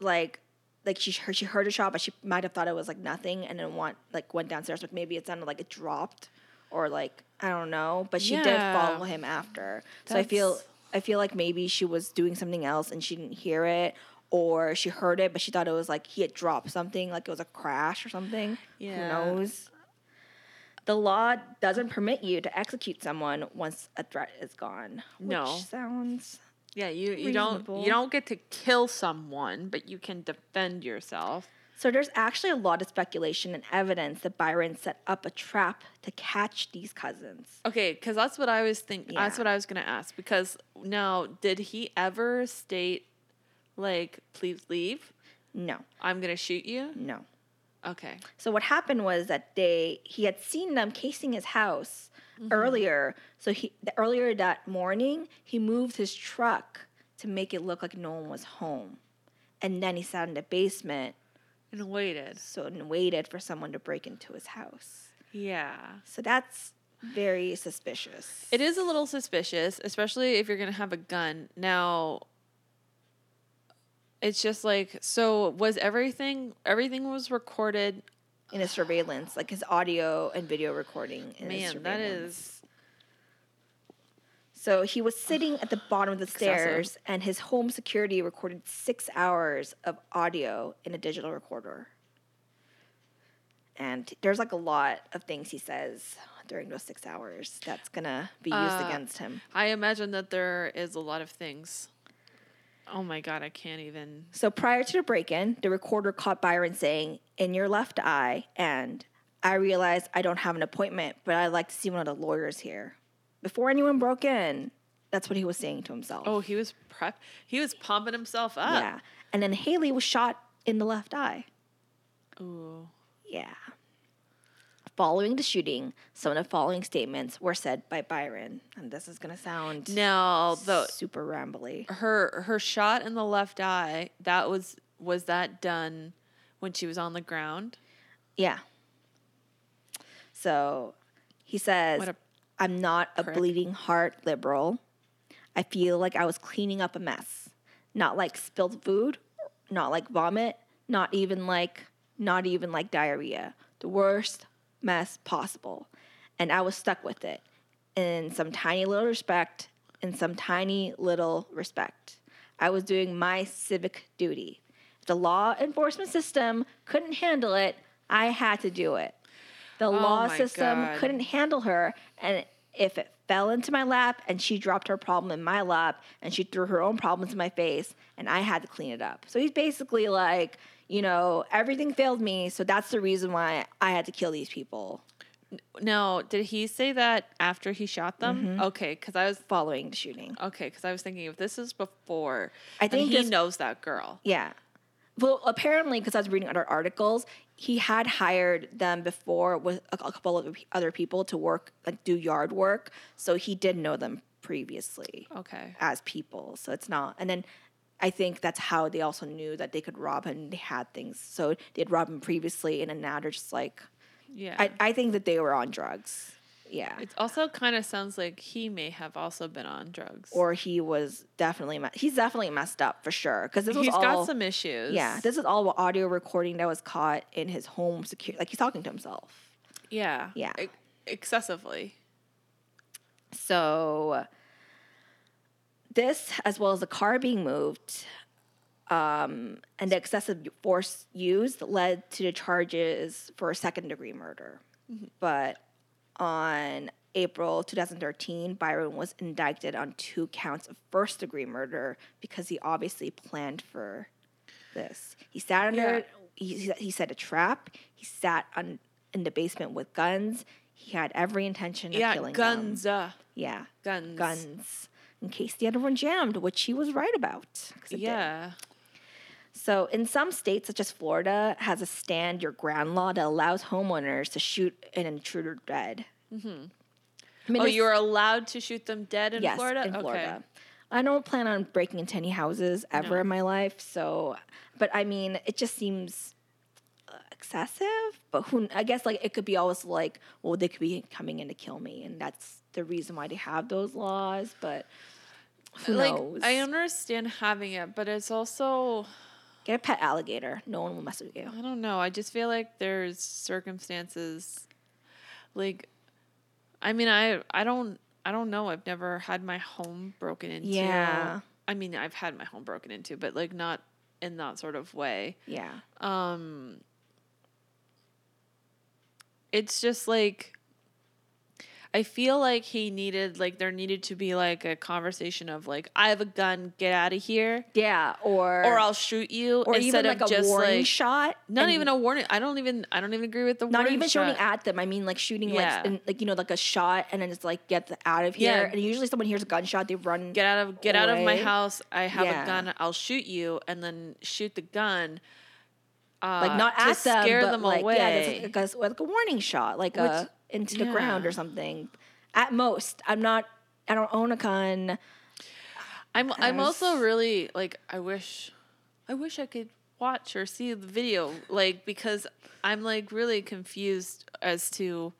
like like she heard she heard a shot, but she might have thought it was like nothing, and then went like went downstairs. But maybe it sounded like it dropped, or like I don't know. But she did follow him after. So I feel I feel like maybe she was doing something else and she didn't hear it. Or she heard it, but she thought it was like he had dropped something, like it was a crash or something. Yeah. Who knows? The law doesn't permit you to execute someone once a threat is gone. Which No. sounds Yeah, you you don't Reasonable. you don't get to kill someone, but you can defend yourself. so. There's actually a lot of speculation and evidence that Byron set up a trap to catch these cousins. Okay, because that's what I was thinking. That's Yeah. what I was gonna ask. Because now, did he ever state, like, please leave? No, I'm gonna shoot you. no. Okay. So what happened was that they he had seen them casing his house mm-hmm. earlier. So he the, earlier that morning he moved his truck to make it look like no one was home, and then he sat in the basement And waited. so and waited for someone to break into his house. Yeah. So that's very suspicious. It is a little suspicious, especially if you're going to have a gun. Now, it's just like so was everything everything was recorded in a surveillance, like his audio and video recording. In man that is So he was sitting at the bottom of the Excessive. stairs, and his home security recorded six hours of audio in a digital recorder. And there's like a lot of things he says during those six hours that's gonna be used Uh, against him. i imagine that there is a lot of things oh my god i can't even So prior to the break in, the recorder caught Byron saying, In your left eye, and I realized I don't have an appointment, but I'd like to see one of the lawyers here. Before anyone broke in, that's what he was saying to himself. oh he was prep he was pumping himself up yeah. And then Haile was shot in the left eye. Ooh. Yeah. Following the shooting, some of the following statements were said by Byron. And this is going to sound now the super rambly. her her shot in the left eye that was was that done when she was on the ground Yeah. So he says, I'm not a prick. bleeding heart liberal. I feel like I was cleaning up a mess. Not like spilled food, not like vomit, not even like not even like diarrhea. The worst mess possible. And I was stuck with it in some tiny little respect, in some tiny little respect. I was doing my civic duty. If the law enforcement system couldn't handle it, I had to do it. The oh law system God. couldn't handle her, and if it fell into my lap and she dropped her problem in my lap and she threw her own problems in my face and I had to clean it up. So he's basically like, you know, everything failed me, so that's the reason why I had to kill these people Now, did he say that after he shot them? Mm-hmm. Okay, because I was following the shooting. okay, because I was thinking if this is before, I think he this- knows that girl. Yeah. Well, apparently, because I was reading other articles, he had hired them before with a, a couple of other people to work, like do yard work. So he did know them previously Okay, as people. So it's not. And then I think that's how they also knew that they could rob him. They had things. So they'd robbed him previously, and then now they're just like, yeah. I, I think that they were on drugs. Yeah. it also kind of sounds like he may have also been on drugs, or he was definitely, me- he's definitely messed up for sure. Because this was all. got some issues. Yeah, this is all audio recording that was caught in his home secure. Like he's talking to himself. yeah, Yeah. Ex- excessively. So this, as well as the car being moved, um, and the excessive force used, led to the charges for second degree murder. But on April 2013, Byron was indicted on two counts of first degree murder because he obviously planned for this. He sat under, Yeah. he, he set a trap, he sat on, in the basement with guns. He had every intention of Yeah, killing them. guns. Uh, Yeah. guns. Guns. In case the other one jammed, which he was right about. it did. Yeah. So in some states, such as Florida, has a stand your ground law that allows homeowners to shoot an intruder dead. Mm-hmm. oh, you're allowed to shoot them dead in yes, Florida. in okay. Florida. I don't plan on breaking into any houses ever No. in my life. So, but I mean, it just seems excessive. But who? I guess like it could be always like, well, they could be coming in to kill me, and that's the reason why they have those laws. But who like knows? I understand having it, but it's also Get a pet alligator. No one will mess with you. I don't know. I just feel like there's circumstances like I mean I I don't I don't know. I've never had my home broken into. Yeah. I mean I've had my home broken into, but like not in that sort of way. Yeah. Um it's just like I feel like he needed like there needed to be like a conversation of like I have a gun, get out of here, Yeah. Or or I'll shoot you or instead even like a just warning like shot. not even a warning. I don't even I don't even agree with the Not even shot. shooting at them. I mean, like shooting, Yeah. like in, like you know, like a shot, and then it's like get the, out of here. Yeah. And usually, someone hears a gunshot, they run. get out of get out of my house. I have Yeah. a gun. I'll shoot you, and then shoot the gun. Uh, like not at them, scare but them like away. yeah, that's like, a, like a warning shot, like a into the ground or something. At most, I'm not. I don't own a gun. I'm I'm also really like I wish I wish I could watch or see the video like because I'm like really confused as to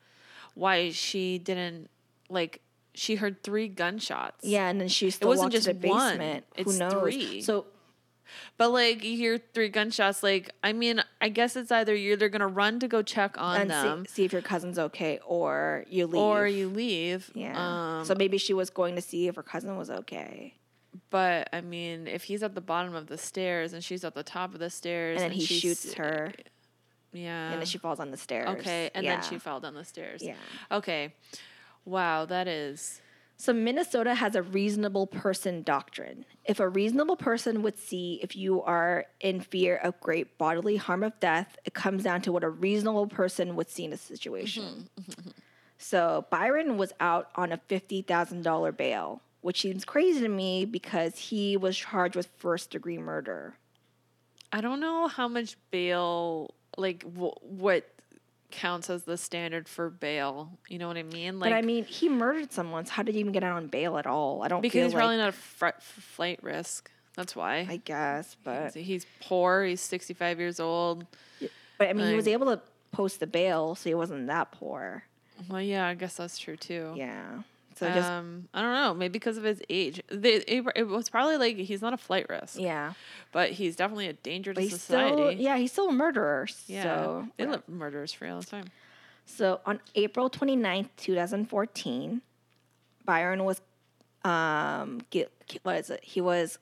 why she didn't like she heard three gunshots. Yeah, and then she still wasn't walked to just the one, basement. it's Who knows? three. So But like you hear three gunshots, like I mean, I guess it's either you're either gonna run to go check on and them, see, see if your cousin's okay, or you leave. or you leave. yeah. Um, so maybe she was going to see if her cousin was okay, but I mean, if he's at the bottom of the stairs and she's at the top of the stairs, and then he shoots her, Yeah. and then she falls on the stairs. okay, and Yeah. then she fell down the stairs. Yeah. Okay. Wow, that is. So Minnesota has a reasonable person doctrine. If a reasonable person would see if you are in fear of great bodily harm of death, it comes down to what a reasonable person would see in a situation. Mm-hmm, mm-hmm, mm-hmm. So Byron was out on a $50,000 bail, which seems crazy to me because he was charged with first degree murder. I don't know how much bail, like wh- what counts as the standard for bail. You know what I mean? Like, but I mean, he murdered someone. So how did he even get out on bail at all? I don't because he's like, probably not a fr- flight risk. That's why. I guess, but He's- he's poor. He's sixty-five years old. but I mean, he was able to post the bail, so he wasn't that poor. Well, yeah, I guess that's true too. Yeah. So just um, I don't know. Maybe because of his age, the, it, it was probably like he's not a flight risk, yeah, but he's definitely a danger to society. still yeah he's still a murderer. yeah, So they let murderers for all the time. so on April 29th, 2014, Byron was um what is it? He was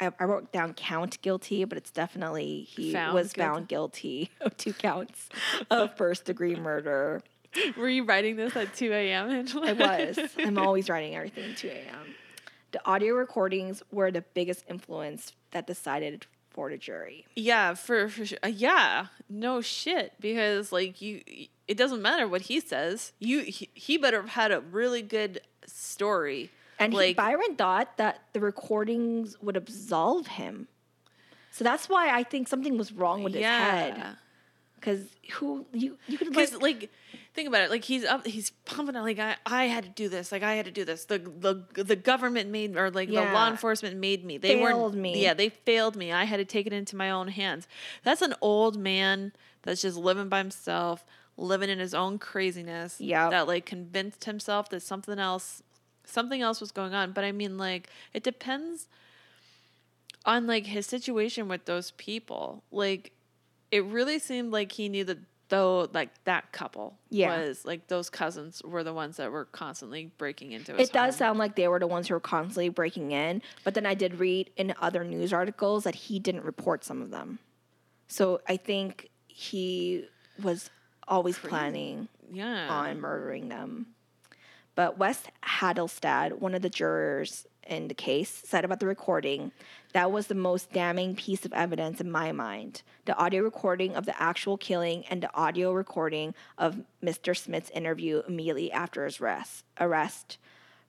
I, I wrote down count guilty, but it's definitely he Found was guilty. found guilty *laughs* of two counts of first degree murder. *laughs* Were you writing this at two a.m. Angela? I was. I'm always writing everything at 2 a.m. The audio recordings were the biggest influence that decided for the jury. Yeah, for, for sure. Uh, yeah, no shit. Because like you, it doesn't matter what he says. You he, he better have had a really good story. And he, like Byron thought that the recordings would absolve him. So that's why I think something was wrong with his head. Yeah, Because who you you could like, like think about it. Like he's up, he's pumping out. Like I, I had to do this. Like I had to do this. The the the government made or like the law enforcement made me. They Failed weren't me. Yeah, they failed me. I had to take it into my own hands. That's an old man that's just living by himself, living in his own craziness. yeah That like convinced himself that something else something else was going on. But I mean like it depends on like his situation with those people. Like it really seemed like he knew that though like that couple Yeah. was like those cousins were the ones that were constantly breaking into his it does home. sound like they were the ones who were constantly breaking in. But then I did read in other news articles that he didn't report some of them. So I think he was always planning yeah on murdering them. But West Hadelstad, one of the jurors in the case, said about the recording that was the most damning piece of evidence in my mind. The audio recording of the actual killing and the audio recording of Mr. Smith's interview immediately after his arrest, arrest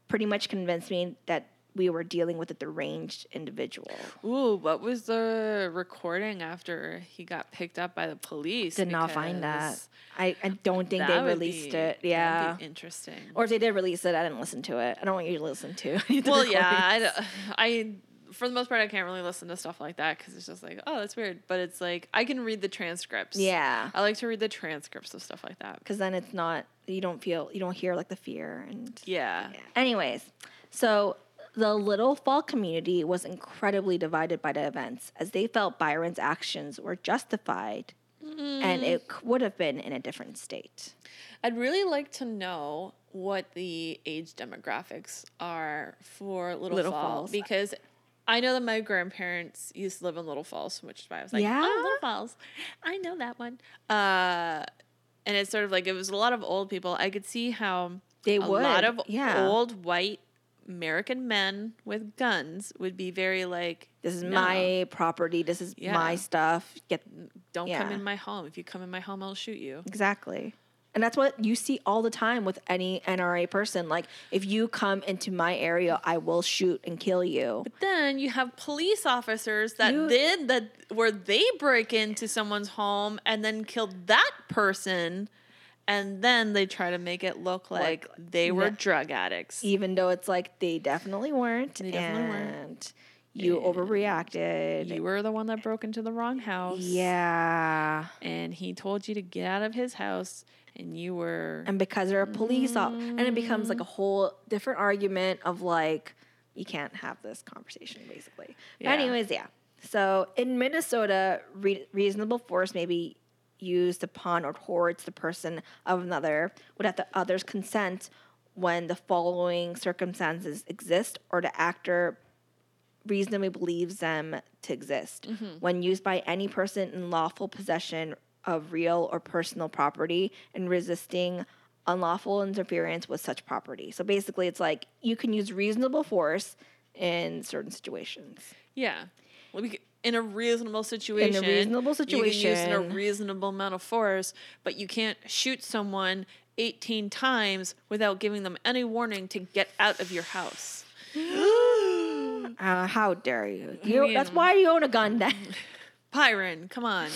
pretty much convinced me that we were dealing with a deranged individual. Ooh, what was the recording after he got picked up by the police? Did not find that. I, I don't think they released be- it. that'd be Yeah. interesting. Or if they did release it, I didn't listen to it. I don't want you to listen to. *laughs* well, yeah, I, *laughs* I for the most part I can't really listen to stuff like that because it's just like, oh, that's weird. But it's like I can read the transcripts. Yeah. I like to read the transcripts of stuff like that. because then it's not you don't feel you don't hear like the fear and Yeah. anyways so the little fall community was incredibly divided by the events as they felt byron's actions were justified and it would have been in a different state I'd really like to know what the age demographics are for Little, Little Falls, Falls. because I know that my grandparents used to live in Little Falls, which is why I was like, Yeah? oh, Little Falls, I know that one. Uh, and it's sort of like it was a lot of old people. I could see how They a would, lot of yeah. old white American men with guns would be very like, this is "No, my property this is my stuff get don't come in my home. If you come in my home, I'll shoot you. Exactly. And that's what you see all the time with any NRA person. Like, if you come into my area, I will shoot and kill you. But then you have police officers that You- did that where they break into someone's home and then killed that person and then they try to make it look like, they were drug addicts. Even though it's like they definitely weren't. They definitely weren't. and you overreacted. You were the one that broke into the wrong house. yeah. And he told you to get out of his house and you were and because they're a police op- and it becomes like a mm. whole different argument of like you can't have this conversation basically but Yeah. anyways yeah so in minnesota re- reasonable force may be used upon or towards the person of another without the other's consent when the following circumstances exist or the actor reasonably believes them to exist mm-hmm. when used by any person in lawful possession of real or personal property and resisting unlawful interference with such property. So basically, it's like you can use reasonable force in certain situations. Yeah. Well, we c- in a reasonable situation. reasonable You can use in a reasonable amount of force, but you can't shoot someone 18 times without giving them any warning to get out of your house. *gasps* Uh, how dare you? you that's mean- why you own a gun then. *laughs* Byron, come on.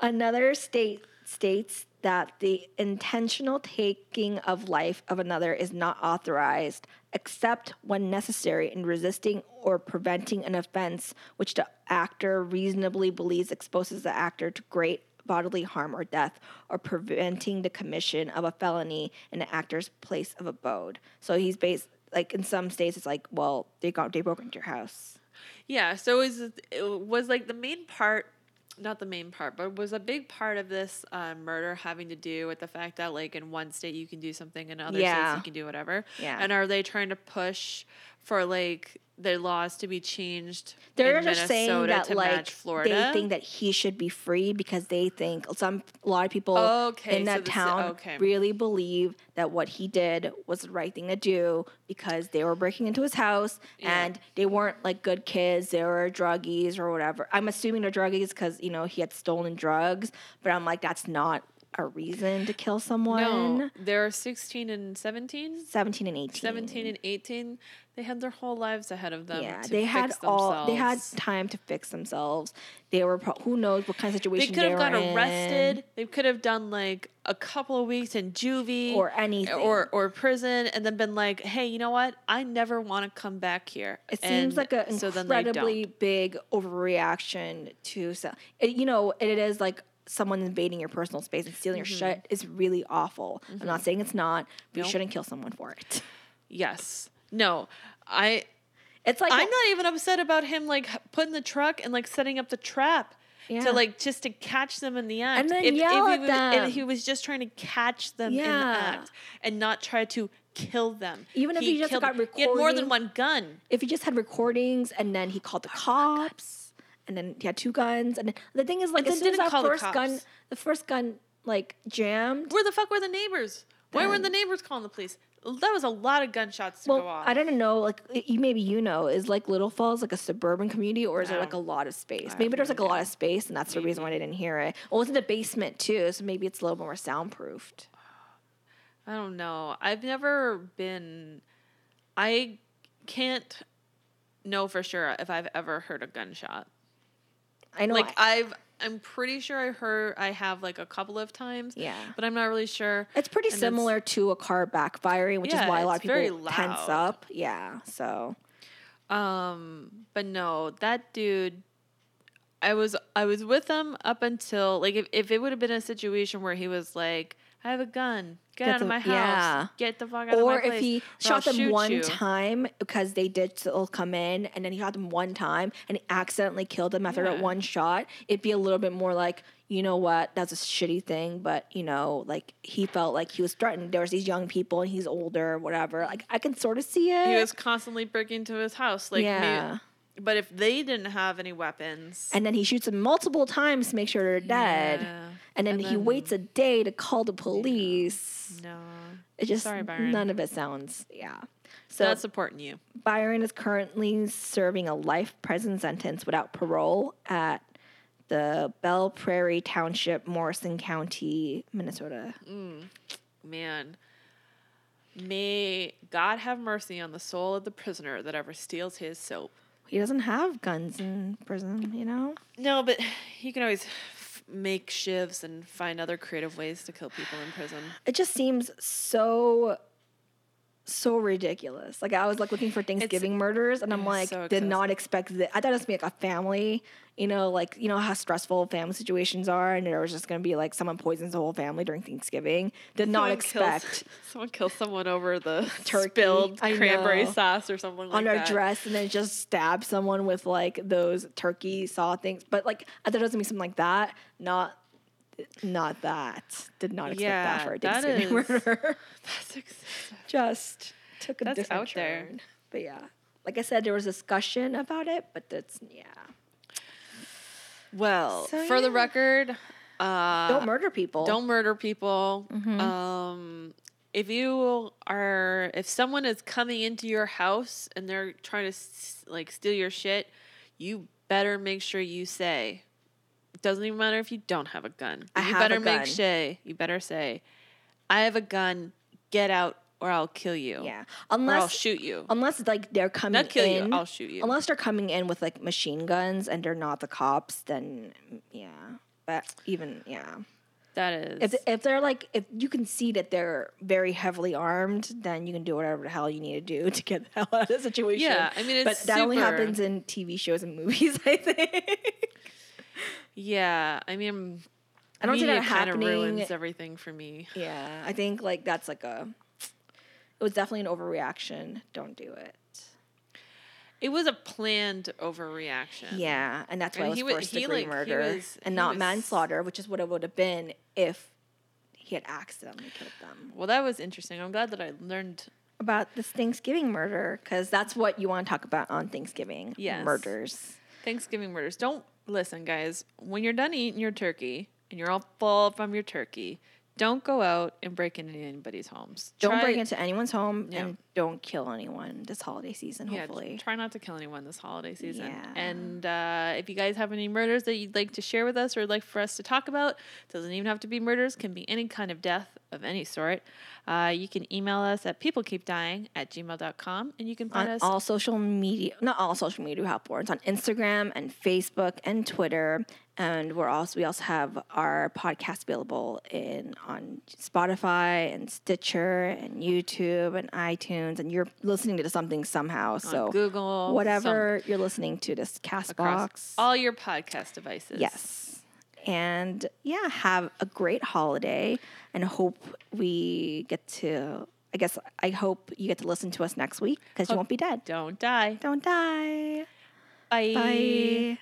Another state states that the intentional taking of life of another is not authorized except when necessary in resisting or preventing an offense which the actor reasonably believes exposes the actor to great bodily harm or death or preventing the commission of a felony in the actor's place of abode. So he's based like in some states it's like, well, they got they broke into your house. Yeah, so was, it was like the main part, not the main part, but was a big part of this uh, murder having to do with the fact that, like, in one state you can do something, in other Yeah. states you can do whatever. Yeah. And are they trying to push for, like, their laws to be changed They're just saying that like they think that he should be free because they think some a lot of people Okay, in so that this is- town okay. really believe that what he did was the right thing to do because they were breaking into his house Yeah. and they weren't like good kids they were druggies or whatever i'm assuming they're druggies because you know he had stolen drugs but i'm like that's not a reason to kill someone no, they're 16 and 17? 17 and 18 17 and 18 they had their whole lives ahead of them yeah, they had all. They had time to fix themselves. They were. Pro- who knows what kind of situation they could have got in, arrested they could have done like a couple of weeks in juvie or anything. or or prison and then been like hey you know what i never want to come back here it seems like an so incredibly big overreaction to. So, it, you know, it is like someone invading your personal space and stealing Mm-hmm. your shit is really awful. I'm not saying it's not. But Nope. You shouldn't kill someone for it. yes no i It's like i'm not even upset about him like putting the truck and like setting up the trap Yeah. to like just to catch them in the act And then if, yell if he was, them. and he was just trying to catch them in the act and not try to kill them Even if he just got them. he had more than one gun if he just had recordings and then he called the cops and then he had two guns and the thing is like as soon as that call the first gun the first gun like jammed where the fuck were the neighbors? Why weren't the neighbors calling the police? That was a lot of gunshots to well go off. I don't know like you maybe you know is like little falls like a suburban community or is there like a lot of space? Maybe there's like a lot of space and that's the reason why they didn't hear it. Well it's in the basement too so maybe it's a little more soundproofed. *sighs* I don't know. I've never been. I can't know for sure if I've ever heard a gunshot. I know Like I- I've, I'm pretty sure I heard. I have like a couple of times. Yeah. But I'm not really sure. it's pretty and it's- similar to a car backfiring which Yeah, is why a lot of it's people tense up yeah so Um, but no, that dude. I was I was with him up until like if, if it would have been a situation where he was like, I have a gun, get, Get out of my house, yeah. get the fuck out of my place. or if he shot them one you." time because they did still come in and then he shot them one time and he accidentally killed them after that Yeah. one shot it'd be a little bit more like you know what that's a shitty thing but you know like he felt like he was threatened there was these young people and he's older whatever like i can sort of see it He was constantly breaking into his house, like yeah But if they didn't have any weapons, and then he shoots them multiple times to make sure they're dead Yeah. and then And he then- waits a day to call the police no, it just Sorry, Byron. none of it sounds yeah so that's supporting you. Byron is currently serving a life prison sentence without parole at the Belle Prairie Township, Morrison County, Minnesota. Mm. Man, may God have mercy on the soul of the prisoner that ever steals his soap. He doesn't have guns in prison, you know? No, but you can always f- make shivs and find other creative ways to kill people in prison. It just seems so so ridiculous. Like I was like looking for Thanksgiving murders, and I'm like, so did not expect that. I thought it was gonna be like a family, you know, like you know how stressful family situations are, and it was just gonna be like someone poisons the whole family during Thanksgiving. Did not Someone kills- expect *laughs* someone kills someone over the *laughs* Turkey. spilled cranberry sauce or something like on that. our dress, and then just stab someone with like those turkey saw things. But like I thought it was gonna be something like that, not. Not that. Did not expect that for a that is- murder. *laughs* *laughs* That's excessive. just took a That's different out there. turn. But yeah, like I said, there was discussion about it, but that's yeah. Well, So, for the record, uh, Don't murder people. don't murder people. Mhm. Um, if you are, if someone is coming into your house and they're trying to like steal your shit, you better make sure you say. Doesn't even matter if you don't have a gun. I you have a better make gun. say. You better say, "I have a gun. Get out, or I'll kill you. Yeah, or I'll shoot you. unless like they're coming Not kill in. you. I'll shoot you." Unless they're coming in with like machine guns and they're not the cops, then yeah. But even yeah, that is. if if they're like if you can see that they're very heavily armed, then you can do whatever the hell you need to do *laughs* to get the hell out of the situation. yeah, I mean, but that only happens in TV shows and movies. *laughs* I think. Yeah, I mean, I don't see that kinda happening. ruins everything for me. Yeah, I think like that's like a. It was definitely an overreaction. Don't do it. It was a planned overreaction. Yeah, and that's why And it he was wa- first he, degree like, murder was- and not was- manslaughter, which is what it would have been if he had accidentally killed them. Well, that was interesting. I'm glad that I learned. About this Thanksgiving murder, because that's what you want to talk about on Thanksgiving. Yes. murders. Thanksgiving murders. Don't listen, guys. When you're done eating your turkey and you're all full from your turkey, don't go out and break into anybody's homes. Don't Try- break into anyone's home Yeah. and don't kill anyone this holiday season. Yeah, hopefully, try not to kill anyone this holiday season. Yeah. And uh, if you guys have any murders that you'd like to share with us or like for us to talk about, doesn't even have to be murders, can be any kind of death of any sort. Uh, you can email us at peoplekeepdying at gmail.com and you can find on us all social media not all social media platforms on instagram and facebook and twitter and we're also we also have our podcast available in on spotify and stitcher and youtube and itunes and you're listening to something somehow on so Google, some- whatever you're listening to this castbox all your podcast devices. yes and yeah have a great holiday and hope we get to i guess i hope you get to listen to us next week because you won't be dead Don't die. don't die Bye. Bye.